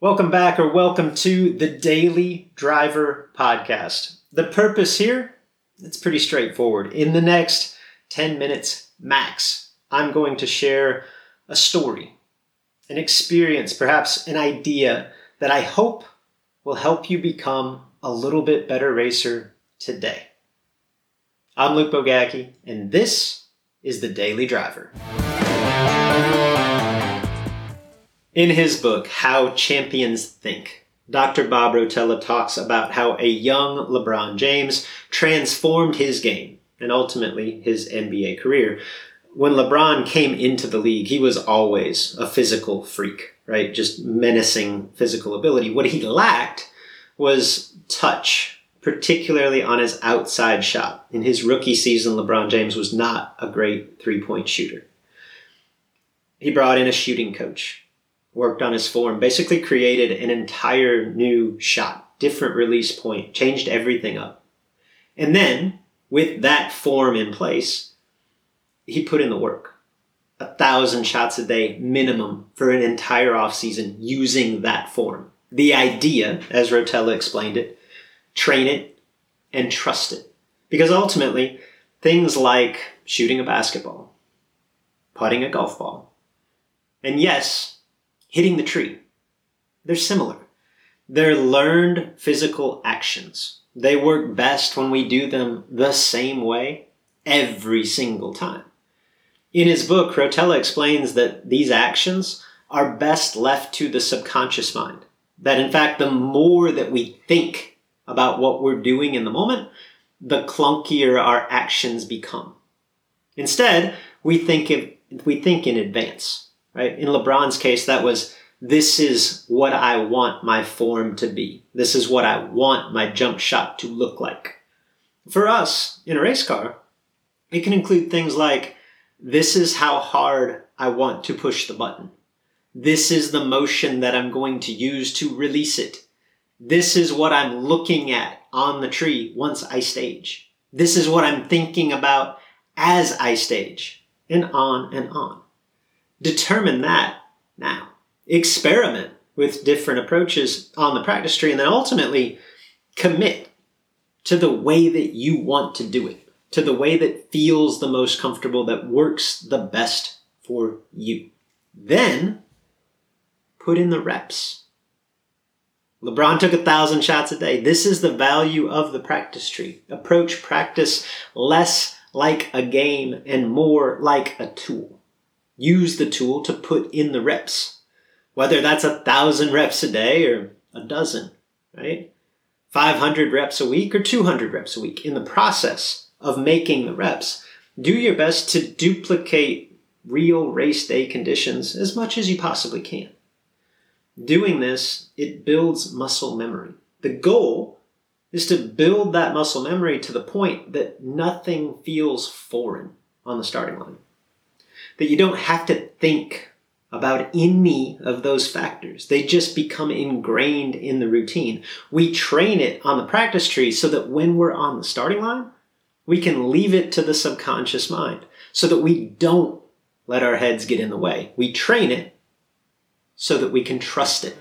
Welcome back or welcome to the Daily Driver Podcast. The purpose here, it's pretty straightforward. In the next 10 minutes max, I'm going to share a story, an experience, perhaps an idea that I hope will help you become a little bit better racer today. I'm Luke Bogacki, and this is the Daily Driver. In his book, How Champions Think, Dr. Bob Rotella talks about how a young LeBron James transformed his game and ultimately his NBA career. When LeBron came into the league, he was always a physical freak, right? Just menacing physical ability. What he lacked was touch, particularly on his outside shot. In his rookie season, LeBron James was not a great three point shooter. He brought in a shooting coach worked on his form, basically created an entire new shot, different release point, changed everything up. And then, with that form in place, he put in the work. A thousand shots a day minimum for an entire offseason using that form. The idea, as Rotella explained it, train it and trust it. Because ultimately, things like shooting a basketball, putting a golf ball, and yes, hitting the tree. They're similar. They're learned physical actions. They work best when we do them the same way every single time. In his book, Rotella explains that these actions are best left to the subconscious mind. That in fact, the more that we think about what we're doing in the moment, the clunkier our actions become. Instead, we think of, we think in advance right? In LeBron's case, that was this is what I want my form to be. This is what I want my jump shot to look like. For us, in a race car, it can include things like this is how hard I want to push the button. This is the motion that I'm going to use to release it. This is what I'm looking at on the tree once I stage. This is what I'm thinking about as I stage. And on and on. Determine that now. Experiment with different approaches on the practice tree and then ultimately commit to the way that you want to do it, to the way that feels the most comfortable, that works the best for you. Then put in the reps. LeBron took a thousand shots a day. This is the value of the practice tree. Approach practice less like a game and more like a tool use the tool to put in the reps. Whether that's a thousand reps a day or a dozen, right? 500 reps a week or 200 reps a week. In the process of making the reps, do your best to duplicate real race day conditions as much as you possibly can. Doing this, it builds muscle memory. The goal is to build that muscle memory to the point that nothing feels foreign on the starting line that you don't have to think about any of those factors. They just become ingrained in the routine. We train it on the practice tree so that when we're on the starting line, we can leave it to the subconscious mind so that we don't let our heads get in the way. We train it so that we can trust it.